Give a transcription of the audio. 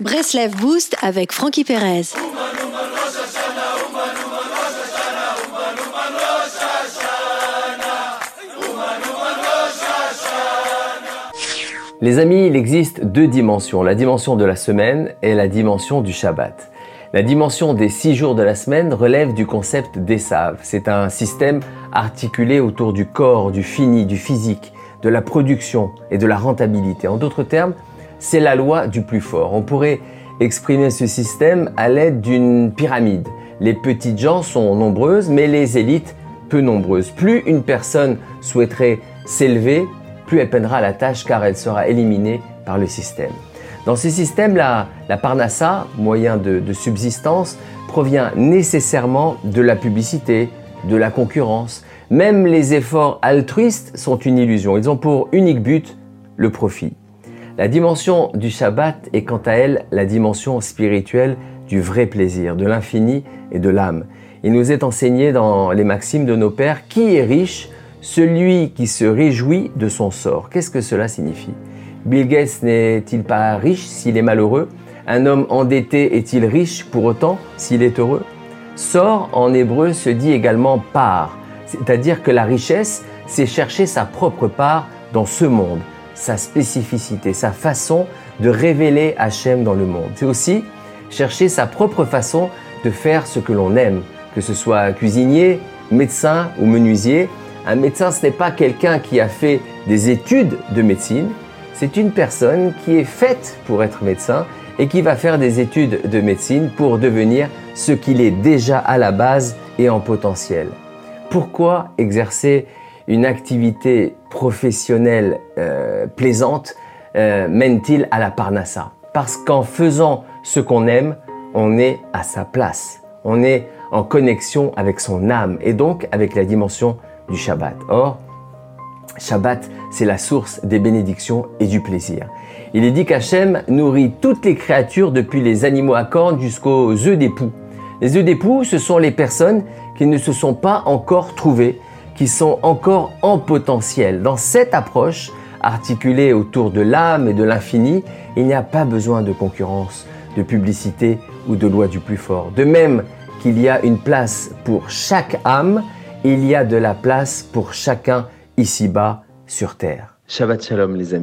Breslev Boost avec Frankie Perez. Les amis, il existe deux dimensions, la dimension de la semaine et la dimension du Shabbat. La dimension des six jours de la semaine relève du concept d'Essav. C'est un système articulé autour du corps, du fini, du physique, de la production et de la rentabilité. En d'autres termes, c'est la loi du plus fort. On pourrait exprimer ce système à l'aide d'une pyramide. Les petites gens sont nombreuses, mais les élites peu nombreuses. Plus une personne souhaiterait s'élever, plus elle peinera la tâche car elle sera éliminée par le système. Dans ce système, la, la parnassa, moyen de, de subsistance, provient nécessairement de la publicité, de la concurrence. Même les efforts altruistes sont une illusion. Ils ont pour unique but le profit. La dimension du Shabbat est quant à elle la dimension spirituelle du vrai plaisir, de l'infini et de l'âme. Il nous est enseigné dans les maximes de nos pères qui est riche? Celui qui se réjouit de son sort. Qu'est-ce que cela signifie? Bill n'est-il pas riche s'il est malheureux? Un homme endetté est-il riche pour autant s'il est heureux? Sort en hébreu se dit également part, c'est-à-dire que la richesse, c'est chercher sa propre part dans ce monde, sa spécificité, sa façon de révéler Hachem dans le monde. C'est aussi chercher sa propre façon de faire ce que l'on aime, que ce soit cuisinier, médecin ou menuisier, un médecin, ce n'est pas quelqu'un qui a fait des études de médecine, c'est une personne qui est faite pour être médecin et qui va faire des études de médecine pour devenir ce qu'il est déjà à la base et en potentiel. Pourquoi exercer une activité professionnelle euh, plaisante euh, mène-t-il à la parnassa? Parce qu'en faisant ce qu'on aime, on est à sa place. On est en connexion avec son âme et donc avec la dimension du Shabbat. Or, Shabbat, c'est la source des bénédictions et du plaisir. Il est dit qu'Hachem nourrit toutes les créatures depuis les animaux à cornes jusqu'aux œufs d'époux. Les œufs d'époux, ce sont les personnes qui ne se sont pas encore trouvées, qui sont encore en potentiel. Dans cette approche, articulée autour de l'âme et de l'infini, il n'y a pas besoin de concurrence, de publicité ou de loi du plus fort. De même qu'il y a une place pour chaque âme, il y a de la place pour chacun ici-bas sur terre. Shabbat Shalom les amis.